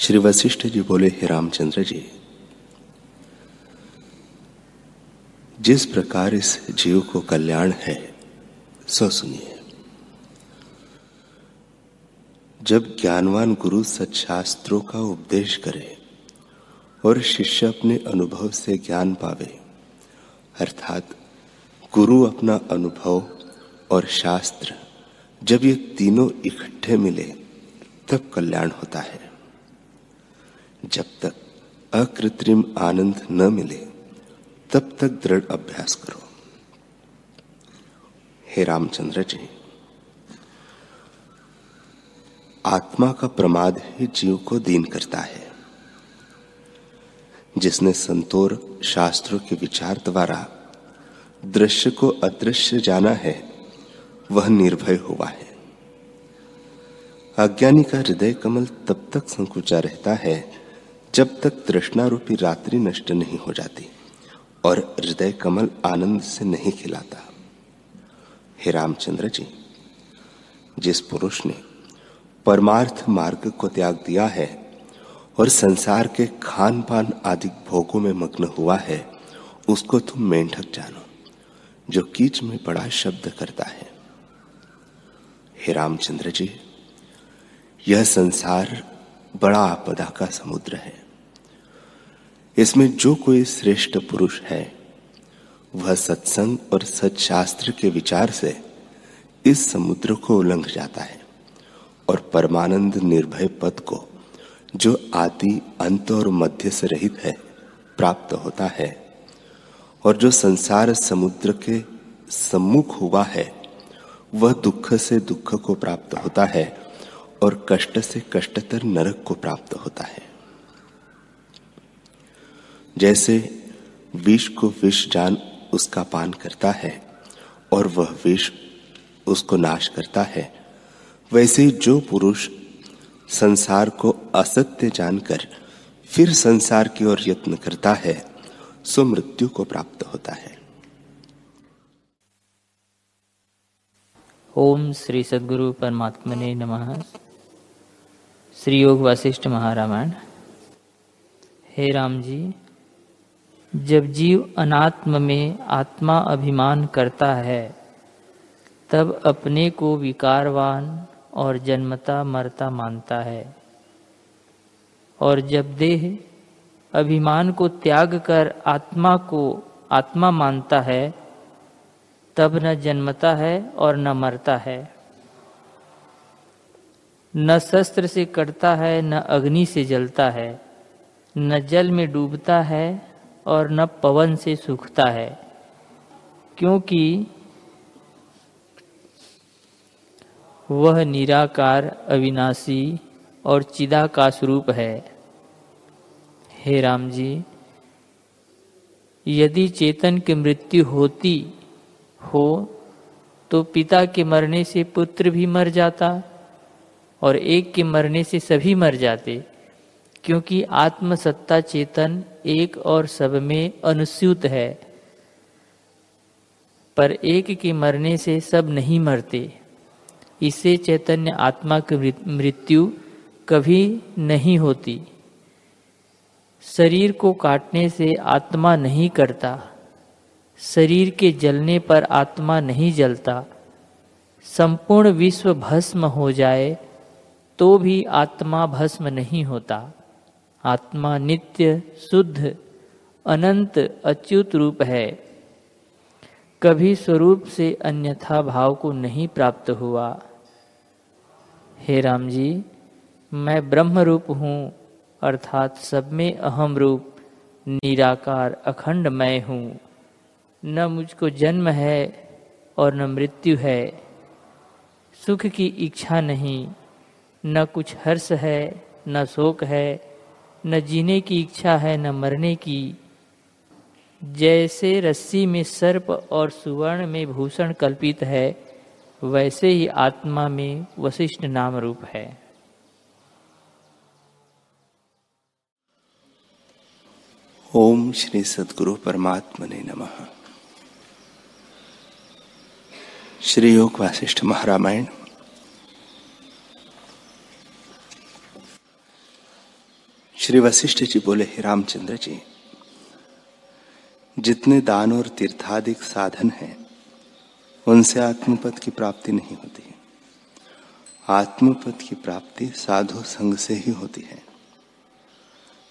श्री वशिष्ठ जी बोले, हे रामचंद्र जी, जिस प्रकार इस जीव को कल्याण है, सो सुनिए। जब ज्ञानवान गुरु सच्छास्त्रों का उपदेश करे और शिष्य अपने अनुभव से ज्ञान पावे, अर्थात गुरु अपना अनुभव और शास्त्र जब ये तीनों इकट्ठे मिले, तब कल्याण होता है। जब तक अकृत्रिम आनंद न मिले, तब तक दृढ़ अभ्यास करो। हे रामचंद्र जी, आत्मा का प्रमाद ही जीव को दीन करता है। जिसने संतोर शास्त्रों के विचार द्वारा दृश्य को अदृश्य जाना है, वह निर्भय हुआ है। अज्ञानी का हृदय कमल तब तक संकुचा रहता है जब तक तृष्णा रूपी रात्रि नष्ट नहीं हो जाती और हृदय कमल आनंद से नहीं खिलाता। हे रामचंद्र जी, जिस पुरुष ने परमार्थ मार्ग को त्याग दिया है और संसार के खान पान आदि भोगों में मग्न हुआ है, उसको तुम मेंढक जानो, जो कीच में बड़ा शब्द करता है। हे रामचंद्र जी, यह संसार बड़ा आपदा का समुद्र है। इसमें जो कोई श्रेष्ठ पुरुष है, वह सत्संग और सत्शास्त्र के विचार से इस समुद्र को उलंघ जाता है और परमानंद निर्भय पद को, जो आदि अंत और मध्य से रहित है, प्राप्त होता है और जो संसार समुद्र के सम्मुख हुआ है, वह दुख से दुख को प्राप्त होता है और कष्ट से कष्टतर नरक को प्राप्त होता है। जैसे विष को विष जान उसका पान करता है और वह विष उसको नाश करता है, वैसे जो पुरुष संसार को असत्य जानकर फिर संसार की ओर यत्न करता है, सो मृत्यु को प्राप्त होता है। ओम श्री सदगुरु परमात्मने नमः। श्री योग वशिष्ठ महारामायण। हे राम जी जब जीव अनात्म में आत्मा अभिमान करता है, तब अपने को विकारवान और जन्मता मरता मानता है। और जब देह अभिमान को त्याग कर आत्मा को आत्मा मानता है, तब न जन्मता है और न मरता है। न शस्त्र से कटता है, न अग्नि से जलता है, न जल में डूबता है और न पवन से सूखता है, क्योंकि वह निराकार, अविनाशी और चिदा का स्वरूप है। हे राम जी, यदि चेतन की मृत्यु होती हो तो पिता के मरने से पुत्र भी मर जाता और एक के मरने से सभी मर जाते, क्योंकि आत्मसत्ता चेतन एक और सब में अनुस्यूत है। पर एक के मरने से सब नहीं मरते। इससे चैतन्य आत्मा की मृत्यु कभी नहीं होती। शरीर को काटने से आत्मा नहीं करता। शरीर के जलने पर आत्मा नहीं जलता। संपूर्ण विश्व भस्म हो जाए तो भी आत्मा भस्म नहीं होता। आत्मा नित्य, शुद्ध, अनंत, अच्युत रूप है। कभी स्वरूप से अन्यथा भाव को नहीं प्राप्त हुआ। हे राम जी, मैं ब्रह्म रूप हूँ, अर्थात सब में अहम रूप, निराकार, अखंड मैं हूँ। न मुझको जन्म है और न मृत्यु है। सुख की इच्छा नहीं, न कुछ हर्ष है, न शोक है न जीने की इच्छा है, न मरने की। जैसे रस्सी में सर्प और सुवर्ण में भूषण कल्पित है, वैसे ही आत्मा में वशिष्ठ नाम रूप है। ओम श्री सदगुरु परमात्मा ने नम। श्री योग वासिष्ठ महारामायण श्री वशिष्ठ जी बोले, हे रामचंद्र जी, जितने दान और तीर्थाधिक साधन हैं, उनसे आत्मपद की प्राप्ति नहीं होती आत्मपद की प्राप्ति साधु संग से ही होती है।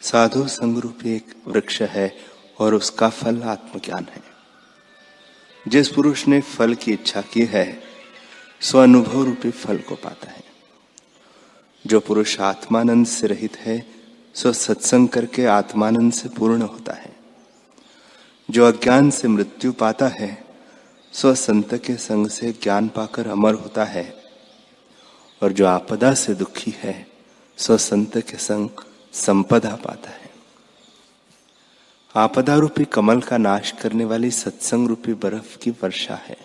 साधु संग रूपी एक वृक्ष है और उसका फल आत्मज्ञान है। जिस पुरुष ने फल की इच्छा की है स्व अनुभव रूपी फल को पाता है। जो पुरुष आत्मानंद से रहित है सो सत्संग करके आत्मानंद से पूर्ण होता है। जो अज्ञान से मृत्यु पाता है, सो संत के संग से ज्ञान पाकर अमर होता है। और जो आपदा से दुखी है, सो संत के संग संपदा पाता है। आपदा रूपी कमल का नाश करने वाली सत्संग रूपी बर्फ़ की वर्षा है।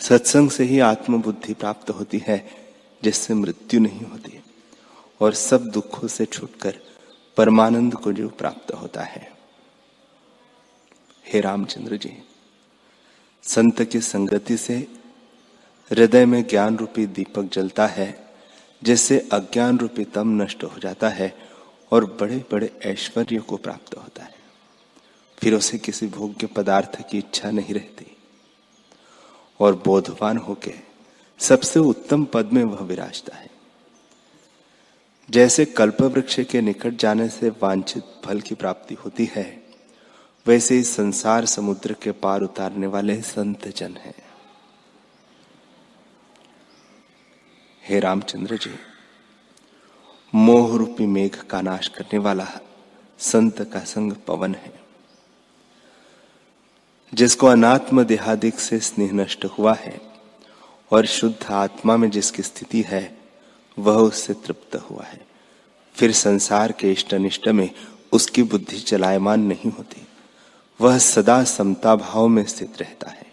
सत्संग से ही आत्मबुद्धि प्राप्त होती है, जिससे मृत्यु नहीं होती। और सब दुखों से छूटकर परमानंद को जो प्राप्त होता है। हे रामचंद्र जी, संत की संगति से हृदय में ज्ञान रूपी दीपक जलता है, जिससे अज्ञान रूपी तम नष्ट हो जाता है और बड़े बड़े ऐश्वर्य को प्राप्त होता है। फिर उसे किसी भोग्य पदार्थ की इच्छा नहीं रहती और बोधवान होके सबसे उत्तम पद में वह विराजता है। जैसे कल्प वृक्ष के निकट जाने से वांछित फल की प्राप्ति होती है, वैसे ही संसार समुद्र के पार उतारने वाले संत जन हैं। हे रामचंद्र जी मोह रूपी मेघ का नाश करने वाला संत का संग पवन है, जिसको अनात्म देहादिक से स्नेह नष्ट हुआ है, और शुद्ध आत्मा में जिसकी स्थिति है वह उससे तृप्त हुआ है। फिर संसार के इष्ट अनिष्ट में उसकी बुद्धि चलायमान नहीं होती। वह सदा समता भाव में स्थित रहता है।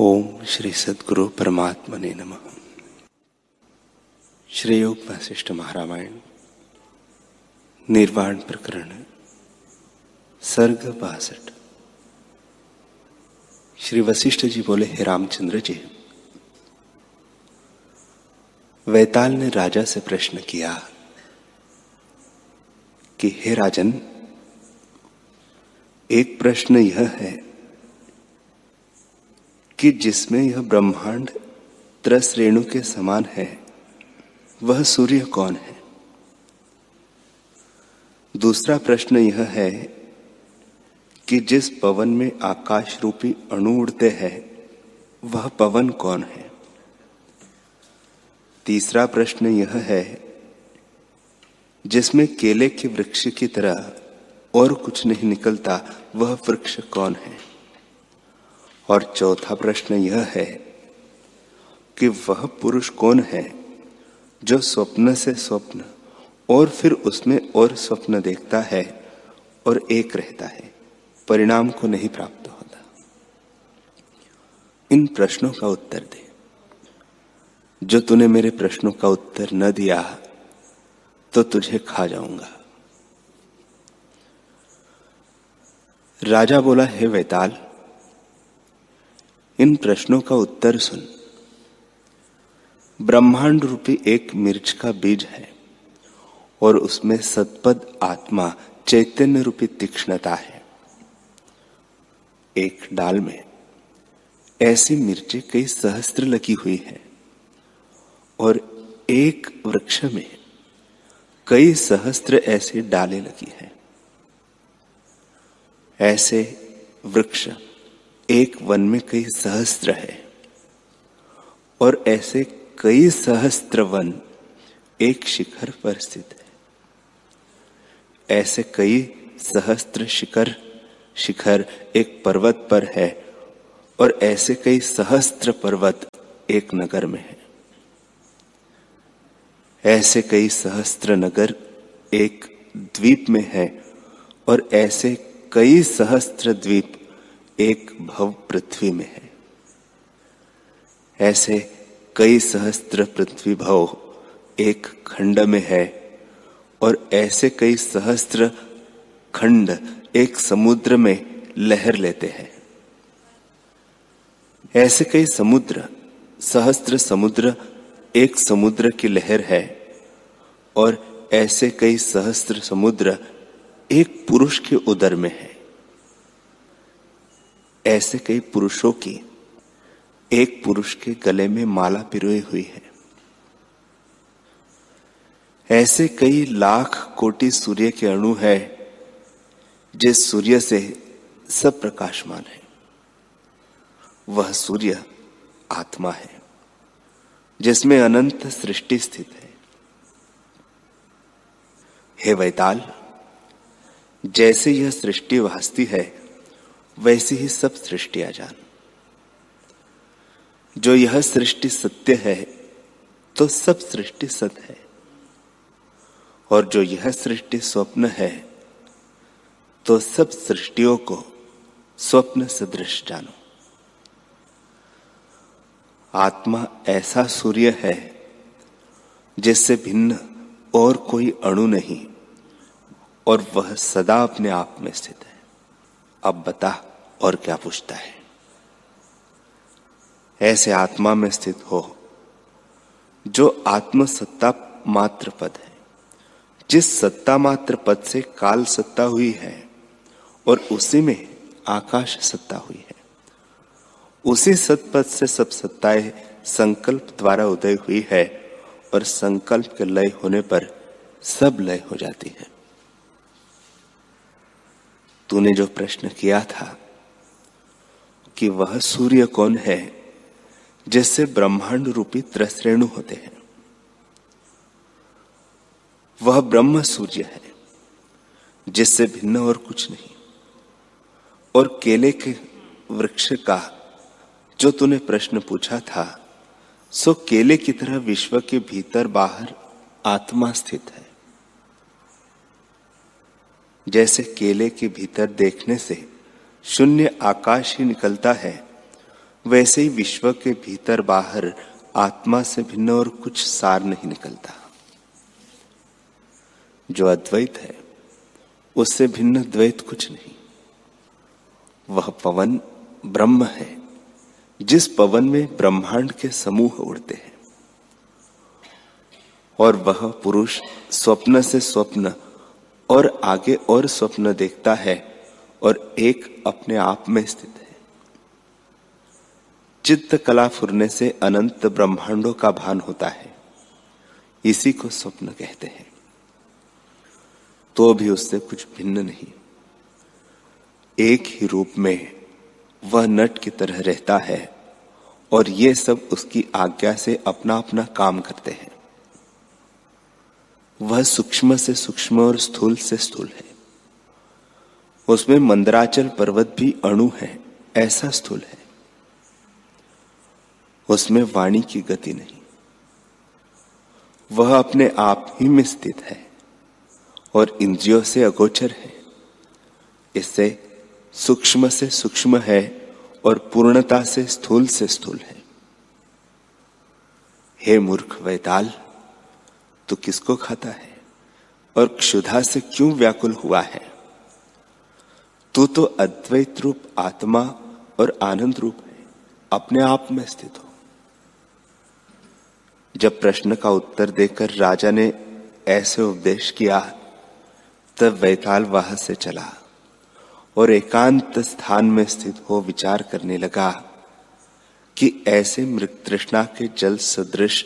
ओम श्री सदगुरु परमात्मा ने नम। श्री योग वशिष्ठ महारामायण। निर्वाण प्रकरण सर्ग बासठ श्री वशिष्ठ जी बोले, हे रामचंद्र जी वैताल ने राजा से प्रश्न किया कि, हे राजन, एक प्रश्न यह है कि जिसमें यह ब्रह्मांड त्रस रेणु के समान है, वह सूर्य कौन है? दूसरा प्रश्न यह है कि जिस पवन में आकाश रूपी अणु उड़ते हैं, वह पवन कौन है? तीसरा प्रश्न यह है, जिसमें केले के वृक्ष की तरह और कुछ नहीं निकलता, वह वृक्ष कौन है? और चौथा प्रश्न यह है कि वह पुरुष कौन है, जो स्वप्न से स्वप्न और फिर उसमें और स्वप्न देखता है और एक रहता है? परिणाम को नहीं प्राप्त होता। इन प्रश्नों का उत्तर दे। जो तूने मेरे प्रश्नों का उत्तर न दिया तो तुझे खा जाऊँगा। राजा बोला, हे वैताल, इन प्रश्नों का उत्तर सुन। ब्रह्मांड रूपी एक मिर्च का बीज है, और उसमें सतपद आत्मा चैतन्य रूपी तीक्ष्णता है। एक डाल में ऐसी मिर्चें कई सहस्त्र लगी हुई है और एक वृक्ष में कई सहस्त्र ऐसे डाले लगी है। ऐसे वृक्ष एक वन में कई सहस्त्र है और ऐसे कई सहस्त्र वन एक शिखर पर स्थित है। ऐसे कई सहस्त्र शिखर शिखर एक पर्वत पर है और ऐसे कई सहस्त्र पर्वत एक नगर में है। ऐसे कई सहस्त्र नगर एक द्वीप में है और ऐसे कई सहस्त्र द्वीप एक भव पृथ्वी में है। ऐसे कई सहस्त्र पृथ्वी भव एक खंड में है और ऐसे कई सहस्त्र खंड एक समुद्र में लहर लेते हैं। ऐसे कई समुद्र, सहस्त्र समुद्र, एक समुद्र की लहर है और ऐसे कई सहस्त्र समुद्र एक पुरुष के उदर में है। ऐसे कई पुरुषों की एक पुरुष के गले में माला पिरोई हुई है। ऐसे कई लाख कोटि सूर्य के अणु है जिस सूर्य से सब प्रकाशमान है, वह सूर्य आत्मा है, जिसमें अनंत सृष्टि स्थित है। हे वैताल, जैसे यह सृष्टि वास्ती है, वैसी ही सब सृष्टियाँ जान जो यह सृष्टि सत्य है तो सब सृष्टि सत है, और जो यह सृष्टि स्वप्न है तो सब सृष्टियों को स्वप्न सदृश जानो। आत्मा ऐसा सूर्य है जिससे भिन्न और कोई अणु नहीं और वह सदा अपने आप में स्थित है। अब बता और क्या पूछता है? ऐसे आत्मा में स्थित हो जो आत्म सत्ता मात्र पद है। जिस सत्ता मात्र पद से काल सत्ता हुई है और उसी में आकाश सत्ता हुई है। उसी सतपद से सब सत्ताएँ संकल्प द्वारा उदय हुई है और संकल्प के लय होने पर सब लय हो जाती है। तूने जो प्रश्न किया था कि वह सूर्य कौन है जिससे ब्रह्मांड रूपी त्रसरेणु होते हैं, वह ब्रह्म सूर्य है, जिससे भिन्न और कुछ नहीं। और केले के वृक्ष का जो तूने प्रश्न पूछा था, सो केले की तरह विश्व के भीतर बाहर आत्मा स्थित है। जैसे केले के भीतर देखने से शून्य आकाश ही निकलता है, वैसे ही विश्व के भीतर बाहर आत्मा से भिन्न और कुछ सार नहीं निकलता। जो अद्वैत है, उससे भिन्न द्वैत कुछ नहीं। वह पवन ब्रह्म है, जिस पवन में ब्रह्मांड के समूह उड़ते हैं। और वह पुरुष स्वप्न से स्वप्न और आगे और स्वप्न देखता है और एक अपने आप में स्थित है। चित्त कला फुरने से अनंत ब्रह्मांडों का भान होता है। इसी को स्वप्न कहते हैं। तो भी उससे कुछ भिन्न नहीं। एक ही रूप में वह नट की तरह रहता है और ये सब उसकी आज्ञा से अपना अपना काम करते हैं। वह सूक्ष्म से सूक्ष्म और स्थूल से स्थूल है। उसमें मंदराचल पर्वत भी अणु है, ऐसा स्थूल है। उसमें वाणी की गति नहीं। वह अपने आप ही में स्थित है और इंद्रियों से अगोचर है। इससे सूक्ष्म से सूक्ष्म है और पूर्णता से स्थूल से स्थूल है। हे मूर्ख वैताल तो किसको खाता है और क्षुधा से क्यों व्याकुल हुआ है? तू तो अद्वैत रूप आत्मा और आनंद रूप है, अपने आप में स्थित हो। जब प्रश्न का उत्तर देकर राजा ने ऐसे उपदेश किया, तब वैताल वहाँ से चला। और एकांत स्थान में स्थित हो विचार करने लगा कि ऐसे मृत तृष्णा के जल सदृश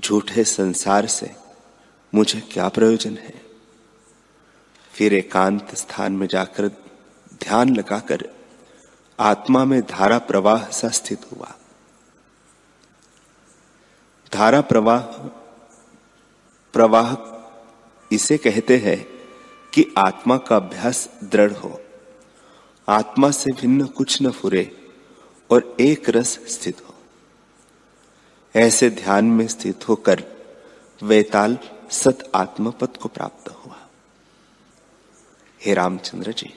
झूठे संसार से मुझे क्या प्रयोजन है? फिर एकांत स्थान में जाकर ध्यान लगाकर आत्मा में धारा प्रवाह सा स्थित हुआ। धारा प्रवाह प्रवाह इसे कहते हैं कि आत्मा का अभ्यास दृढ़ हो। आत्मा से भिन्न कुछ न फुरे और एक रस स्थित हो। ऐसे ध्यान में स्थित होकर वैताल सत आत्मपद को प्राप्त हुआ। हे रामचंद्र जी,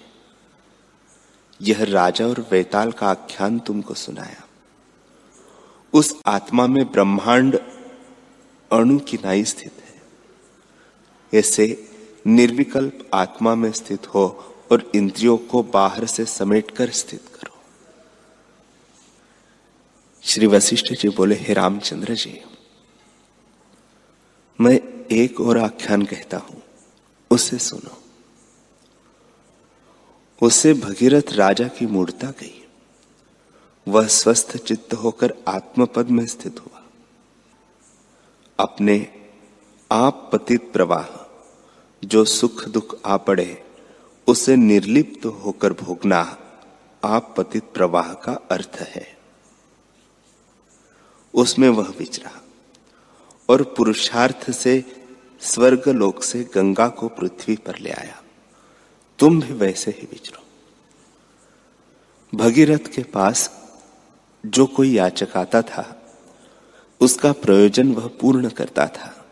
यह राजा और वैताल का आख्यान तुमको सुनाया। उस आत्मा में ब्रह्मांड अणु की नाई स्थित है। ऐसे निर्विकल्प आत्मा में स्थित हो और इंद्रियों को बाहर से समेटकर स्थित करो। श्री वशिष्ठ जी बोले, हे रामचंद्र जी, मैं एक और आख्यान कहता हूँ, उसे सुनो। उसे भगीरथ राजा की मूर्ता गई वह स्वस्थ चित्त होकर आत्मपद में स्थित हुआ। अपने आप पतित प्रवाह, जो सुख दुख आ पड़े उसे निर्लिप्त होकर भोगना आप पतित प्रवाह का अर्थ है। उसमें वह विचरा और पुरुषार्थ से स्वर्ग लोक से गंगा को पृथ्वी पर ले आया। तुम भी वैसे ही विचरो। भगीरथ के पास जो कोई याचक आता था, उसका प्रयोजन वह पूर्ण करता था।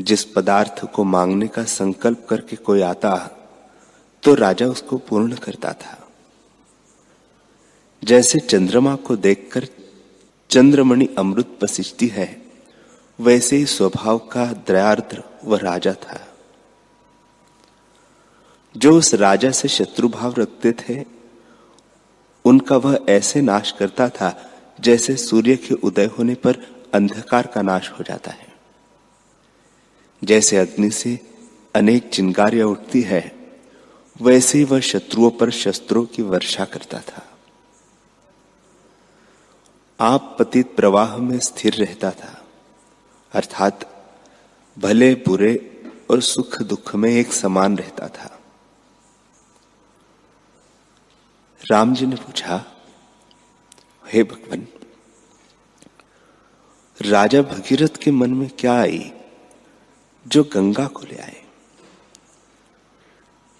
जिस पदार्थ को मांगने का संकल्प करके कोई आता तो राजा उसको पूर्ण करता था। जैसे चंद्रमा को देखकर चंद्रमणि अमृत पसिचती है, वैसे ही स्वभाव का दयार्द्र वह राजा था। जो उस राजा से शत्रु भाव रखते थे, उनका वह ऐसे नाश करता था, जैसे सूर्य के उदय होने पर अंधकार का नाश हो जाता है। जैसे अग्नि से अनेक चिंगारियाँ उठती है, वैसे वह शत्रुओं पर शस्त्रों की वर्षा करता था। आप पतित प्रवाह में स्थिर रहता था, अर्थात भले बुरे और सुख दुख में एक समान रहता था। राम जी ने पूछा, हे भगवान, राजा भगीरथ के मन में क्या आई? जो गंगा को ले आए।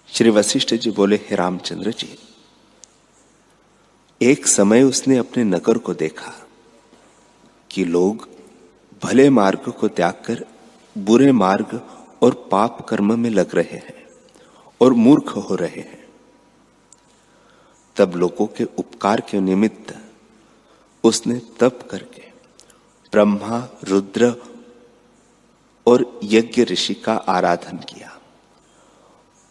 श्री वशिष्ठ जी बोले, हे रामचंद्र जी, एक समय उसने अपने नगर को देखा कि लोग भले मार्ग को त्याग कर बुरे मार्ग और पाप कर्म में लग रहे हैं और मूर्ख हो रहे हैं, तब लोगों के उपकार के निमित्त उसने तप करके ब्रह्मा, रुद्र और यज्ञ ऋषि का आराधन किया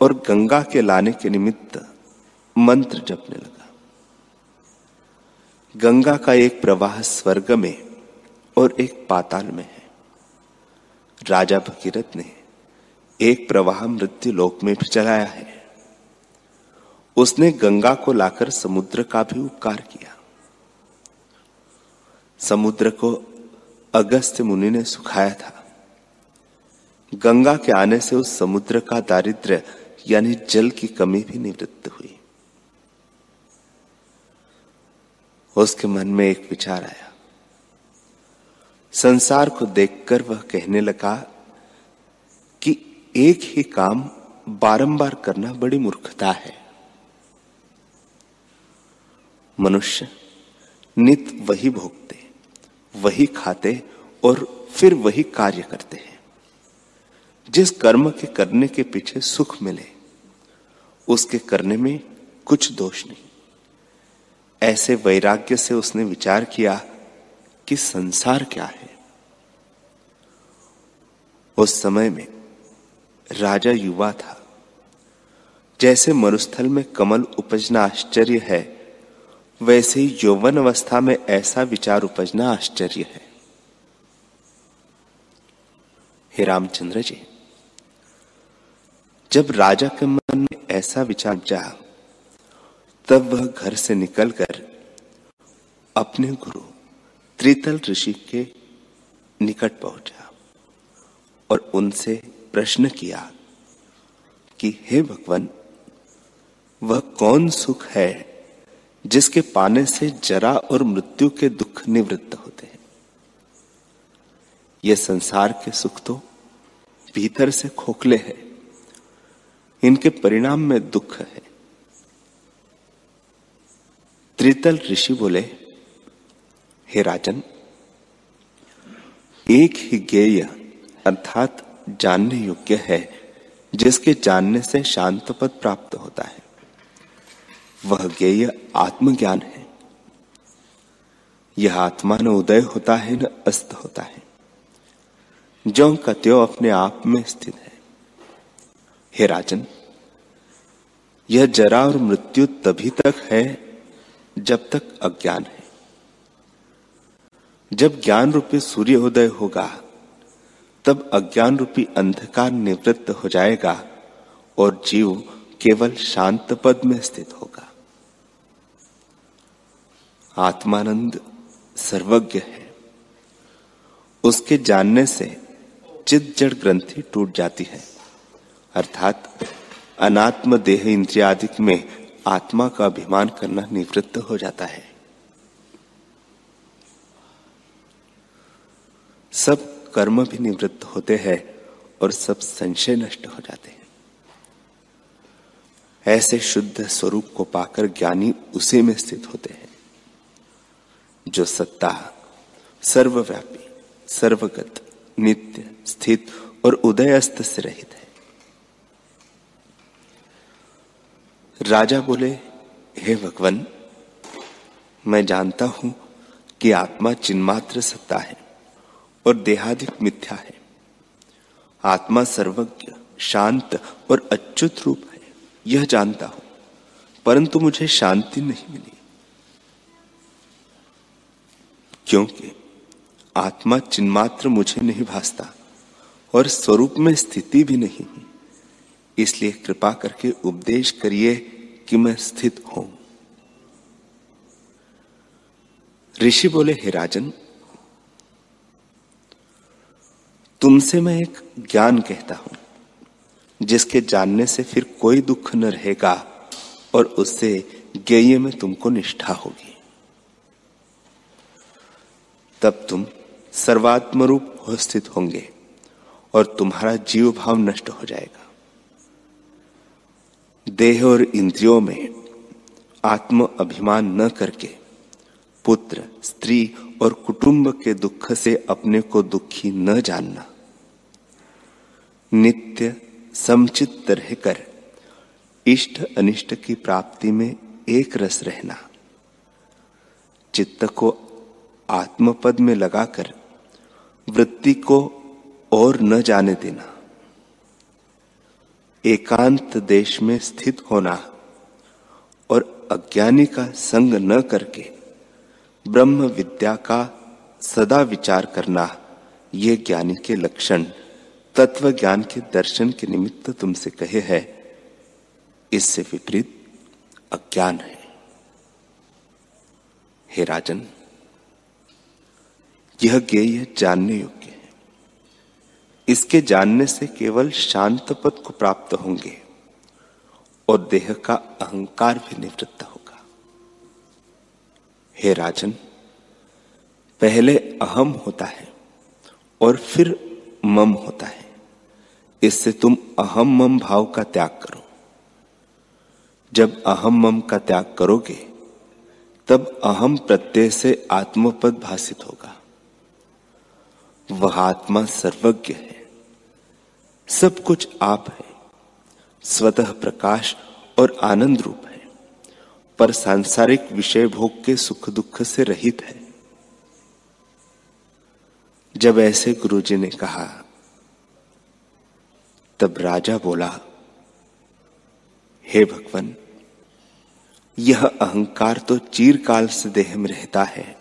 और गंगा के लाने के निमित्त मंत्र जपने लगा। गंगा का एक प्रवाह स्वर्ग में और एक पाताल में है। राजा भगीरथ ने एक प्रवाह मृत्यु लोक में भी चलाया है। उसने गंगा को लाकर समुद्र का भी उपकार किया। समुद्र को अगस्त्य मुनि ने सुखाया था। गंगा के आने से उस समुद्र का दारिद्र्य, यानी जल की कमी भी निवृत्त हुई। उसके मन में एक विचार आया। संसार को देखकर वह कहने लगा कि एक ही काम बारंबार करना बड़ी मूर्खता है। मनुष्य नित वही भोगते, वही खाते और फिर वही कार्य करते हैं। जिस कर्म के करने के पीछे सुख मिले, उसके करने में कुछ दोष नहीं। ऐसे वैराग्य से उसने विचार किया कि संसार क्या है। उस समय में राजा युवा था। जैसे मरुस्थल में कमल उपजना आश्चर्य है, वैसे ही यौवन अवस्था में ऐसा विचार उपजना आश्चर्य है। हे रामचंद्र जी जब राजा के मन में ऐसा विचार जा तब वह घर से निकलकर अपने गुरु त्रितल ऋषि के निकट पहुँचा और उनसे प्रश्न किया कि, हे भगवान, वह कौन सुख है जिसके पाने से जरा और मृत्यु के दुख निवृत्त होते हैं? यह संसार के सुख तो भीतर से खोखले हैं। इनके परिणाम में दुख है। त्रितल ऋषि बोले, हे राजन, एक ही गेय अर्थात जानने योग्य है, जिसके जानने से शांत पद प्राप्त होता है। वह गेय आत्मज्ञान है। यह आत्मा न उदय होता है, न अस्त होता है। जो कत्यो अपने आप में स्थित है। हे राजन, यह जरा और मृत्यु तभी तक है जब तक अज्ञान है। जब ज्ञान रूपी सूर्योदय होगा, तब अज्ञान रूपी अंधकार निवृत्त हो जाएगा और जीव केवल शांत पद में स्थित होगा। आत्मानंद सर्वज्ञ है। उसके जानने से चित जड़ ग्रंथि टूट जाती है। अर्थात अनात्म देह इंद्रियादिक में आत्मा का अभिमान करना निवृत्त हो जाता है। सब कर्म भी निवृत्त होते हैं और सब संशय नष्ट हो जाते हैं। ऐसे शुद्ध स्वरूप को पाकर ज्ञानी उसी में स्थित होते हैं, जो सत्ता, सर्वव्यापी, सर्वगत, नित्य, स्थित और उदयस्त से रहित है। राजा बोले, हे भगवान, मैं जानता हूँ कि आत्मा चिन्मात्र सत्ता है और देहादिक मिथ्या है। आत्मा सर्वज्ञ, शांत और अच्युत रूप है, यह जानता हूँ, परंतु मुझे शांति नहीं मिली। क्योंकि आत्मा चिन्मात्र मुझे नहीं भासता और स्वरूप में स्थिति भी नहीं इसलिए कृपा करके उपदेश करिए कि मैं स्थित हूँ। ऋषि बोले, हे राजन, तुमसे मैं एक ज्ञान कहता हूँ, जिसके जानने से फिर कोई दुख न रहेगा और उससे ज्ञेय में तुमको निष्ठा होगी। तब तुम सर्वात्म रूप स्थित होंगे और तुम्हारा जीव भाव नष्ट हो जाएगा। देह और इंद्रियों में आत्म अभिमान न करके, पुत्र, स्त्री और कुटुंब के दुख से अपने को दुखी न जानना। नित्य समचित रहकर इष्ट अनिष्ट की प्राप्ति में एक रस रहना। चित्त को आत्मपद में लगाकर, वृत्ति को और न जाने देना। एकांत देश में स्थित होना और अज्ञानी का संग न करके ब्रह्म विद्या का सदा विचार करना, ये ज्ञानी के लक्षण, तत्व ज्ञान के दर्शन के निमित्त तुमसे कहे है। इससे विपरीत अज्ञान है। हे राजन, यह ज्ञेय जानने योग्य इसके जानने से केवल शांत पद को प्राप्त होंगे और देह का अहंकार भी निवृत्त होगा। हे राजन, पहले अहम होता है और फिर मम होता है। इससे तुम अहम मम भाव का त्याग करो। जब अहम मम का त्याग करोगे, तब अहम प्रत्यय से आत्मपद भाषित होगा। वह आत्मा सर्वज्ञ है। सब कुछ आप है। स्वतः प्रकाश और आनंद रूप है। पर सांसारिक विषय भोग के सुख दुख से रहित है। जब ऐसे गुरुजी ने कहा, तब राजा बोला, हे भगवान, यह अहंकार तो चीरकाल से देह में रहता है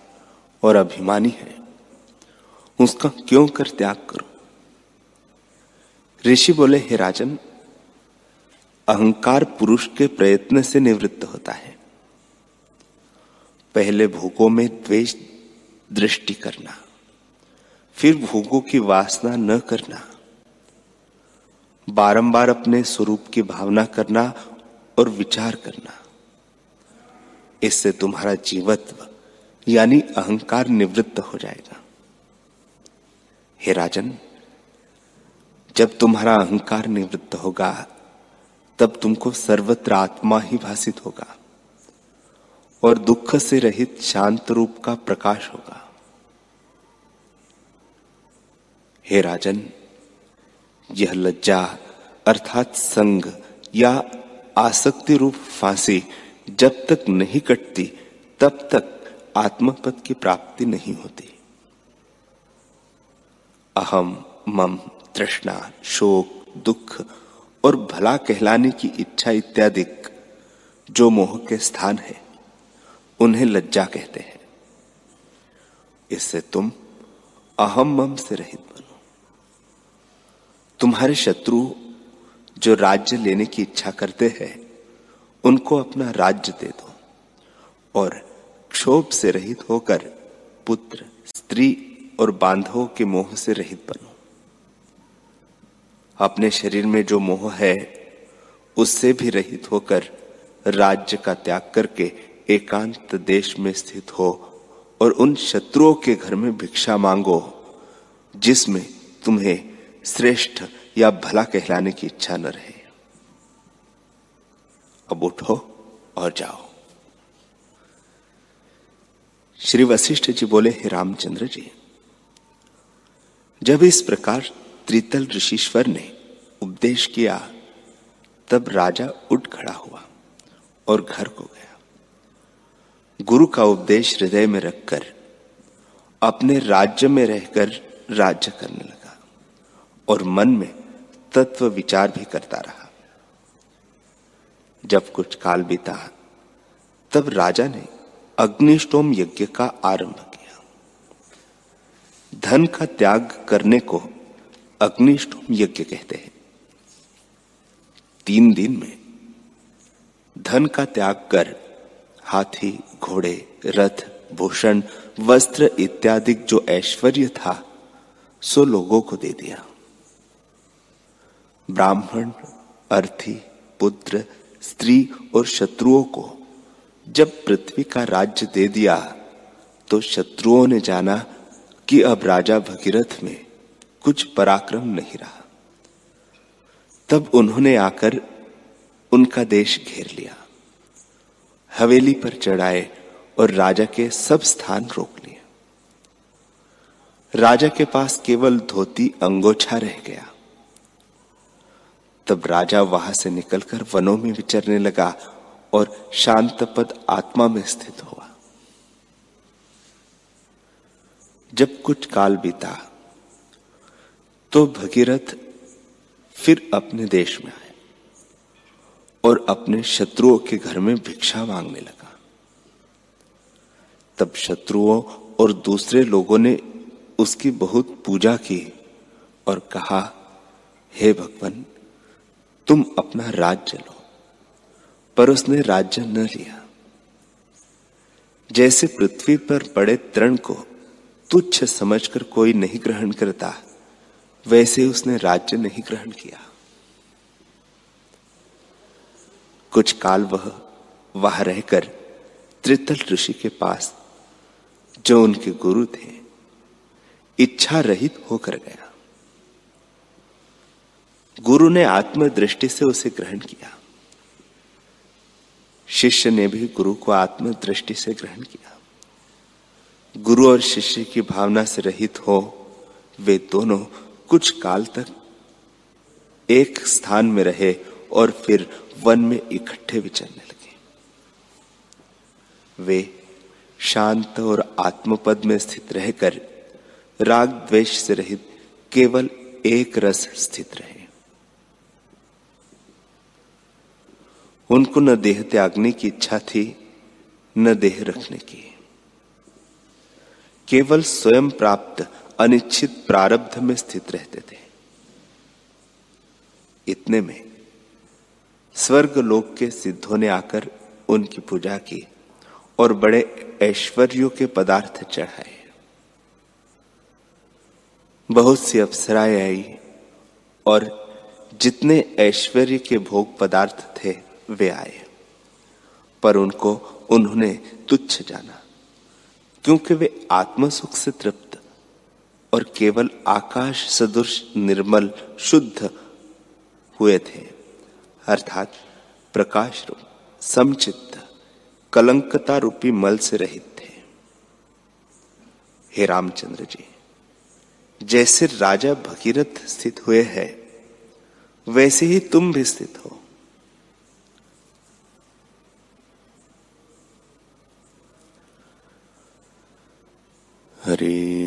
और अभिमानी है। उसका क्यों कर त्याग करो? ऋषि बोले, हे राजन, अहंकार पुरुष के प्रयत्न से निवृत्त होता है। पहले भोगों में द्वेष दृष्टि करना, फिर भोगों की वासना न करना, बारंबार अपने स्वरूप की भावना करना और विचार करना। इससे तुम्हारा जीवत्व, यानी अहंकार निवृत्त हो जाएगा। हे राजन जब तुम्हारा अहंकार निवृत्त होगा, तब तुमको सर्वत्र आत्मा ही भाषित होगा और दुख से रहित शांत रूप का प्रकाश होगा। हे राजन, यह लज्जा अर्थात संग या आसक्ति रूप फांसी जब तक नहीं कटती, तब तक आत्मपद की प्राप्ति नहीं होती। अहम मम, तृष्णा, शोक, दुख और भला कहलाने की इच्छा इत्यादि जो मोह के स्थान है, उन्हें लज्जा कहते हैं। इससे तुम अहम मम से रहित बनो। तुम्हारे शत्रु जो राज्य लेने की इच्छा करते हैं, उनको अपना राज्य दे दो और क्षोभ से रहित होकर पुत्र, स्त्री और बांधवों के मोह से रहित बनो। अपने शरीर में जो मोह है, उससे भी रहित होकर राज्य का त्याग करके एकांत देश में स्थित हो और उन शत्रुओं के घर में भिक्षा मांगो, जिसमें तुम्हें श्रेष्ठ या भला कहलाने की इच्छा न रहे। अब उठो और जाओ। श्री वशिष्ठ जी बोले, हे रामचंद्र जी, जब इस प्रकार त्रितल ऋषिश्वर ने उपदेश किया, तब राजा उठ खड़ा हुआ और घर को गया। गुरु का उपदेश हृदय में रखकर अपने राज्य में रहकर राज्य करने लगा और मन में तत्व विचार भी करता रहा। जब कुछ काल बीता, तब राजा ने अग्निष्टोम यज्ञ का आरंभ किया। धन का त्याग करने को अग्निष्टोम यज्ञ कहते हैं। तीन दिन में धन का त्याग कर, हाथी, घोड़े, रथ, भूषण, वस्त्र इत्यादि जो ऐश्वर्य था, सो लोगों को दे दिया। ब्राह्मण, अर्थी, पुत्र, स्त्री और शत्रुओं को जब पृथ्वी का राज्य दे दिया तो शत्रुओं ने जाना कि अब राजा भगीरथ में कुछ पराक्रम नहीं रहा। तब उन्होंने आकर उनका देश घेर लिया। हवेली पर चढ़ाए और राजा के सब स्थान रोक लिए। राजा के पास केवल धोती अंगोछा रह गया। तब राजा वहाँ से निकलकर वनों में विचरने लगा और शांत पद आत्मा में स्थित हुआ। जब कुछ काल बीता तो भगीरथ फिर अपने देश में आए और अपने शत्रुओं के घर में भिक्षा मांगने लगा। तब शत्रुओं और दूसरे लोगों ने उसकी बहुत पूजा की और कहा, हे hey भगवान, तुम अपना राज्य लो, पर उसने राज्य न लिया। जैसे पृथ्वी पर पड़े तृण को तुच्छ समझकर कोई नहीं ग्रहण करता वैसे उसने राज्य नहीं ग्रहण किया। कुछ काल वह, वहाँ रहकर त्रितल ऋषि के पास, जो उनके गुरु थे, इच्छा रहित होकर गया। गुरु ने आत्मदृष्टि से उसे ग्रहण किया। शिष्य ने भी गुरु को आत्मदृष्टि से ग्रहण किया। गुरु और शिष्य की भावना से रहित हो, वे दोनों कुछ काल तक एक स्थान में रहे और फिर वन में इकट्ठे विचरने लगे। वे शांत और आत्मपद में स्थित रहकर राग द्वेष से रहित केवल एक रस स्थित रहे। उनको न देह त्यागने की इच्छा थी, न देह रखने की। केवल स्वयं प्राप्त अनिश्चित प्रारब्ध में स्थित रहते थे। इतने में स्वर्ग लोक के सिद्धों ने आकर उनकी पूजा की और बड़े ऐश्वर्यों के पदार्थ चढ़ाए। बहुत सी अप्सराएँ आई और जितने ऐश्वर्य के भोग पदार्थ थे, वे आए। पर उनको, उन्होंने तुच्छ जाना, क्योंकि वे आत्मसुख से तृप्त और केवल आकाश सदृश निर्मल शुद्ध हुए थे। अर्थात प्रकाश रूप, समचित्त कलंकता रूपी मल से रहित थे। हे रामचंद्र जी, जैसे राजा भगीरथ स्थित हुए हैं, वैसे ही तुम भी स्थित हो। हरि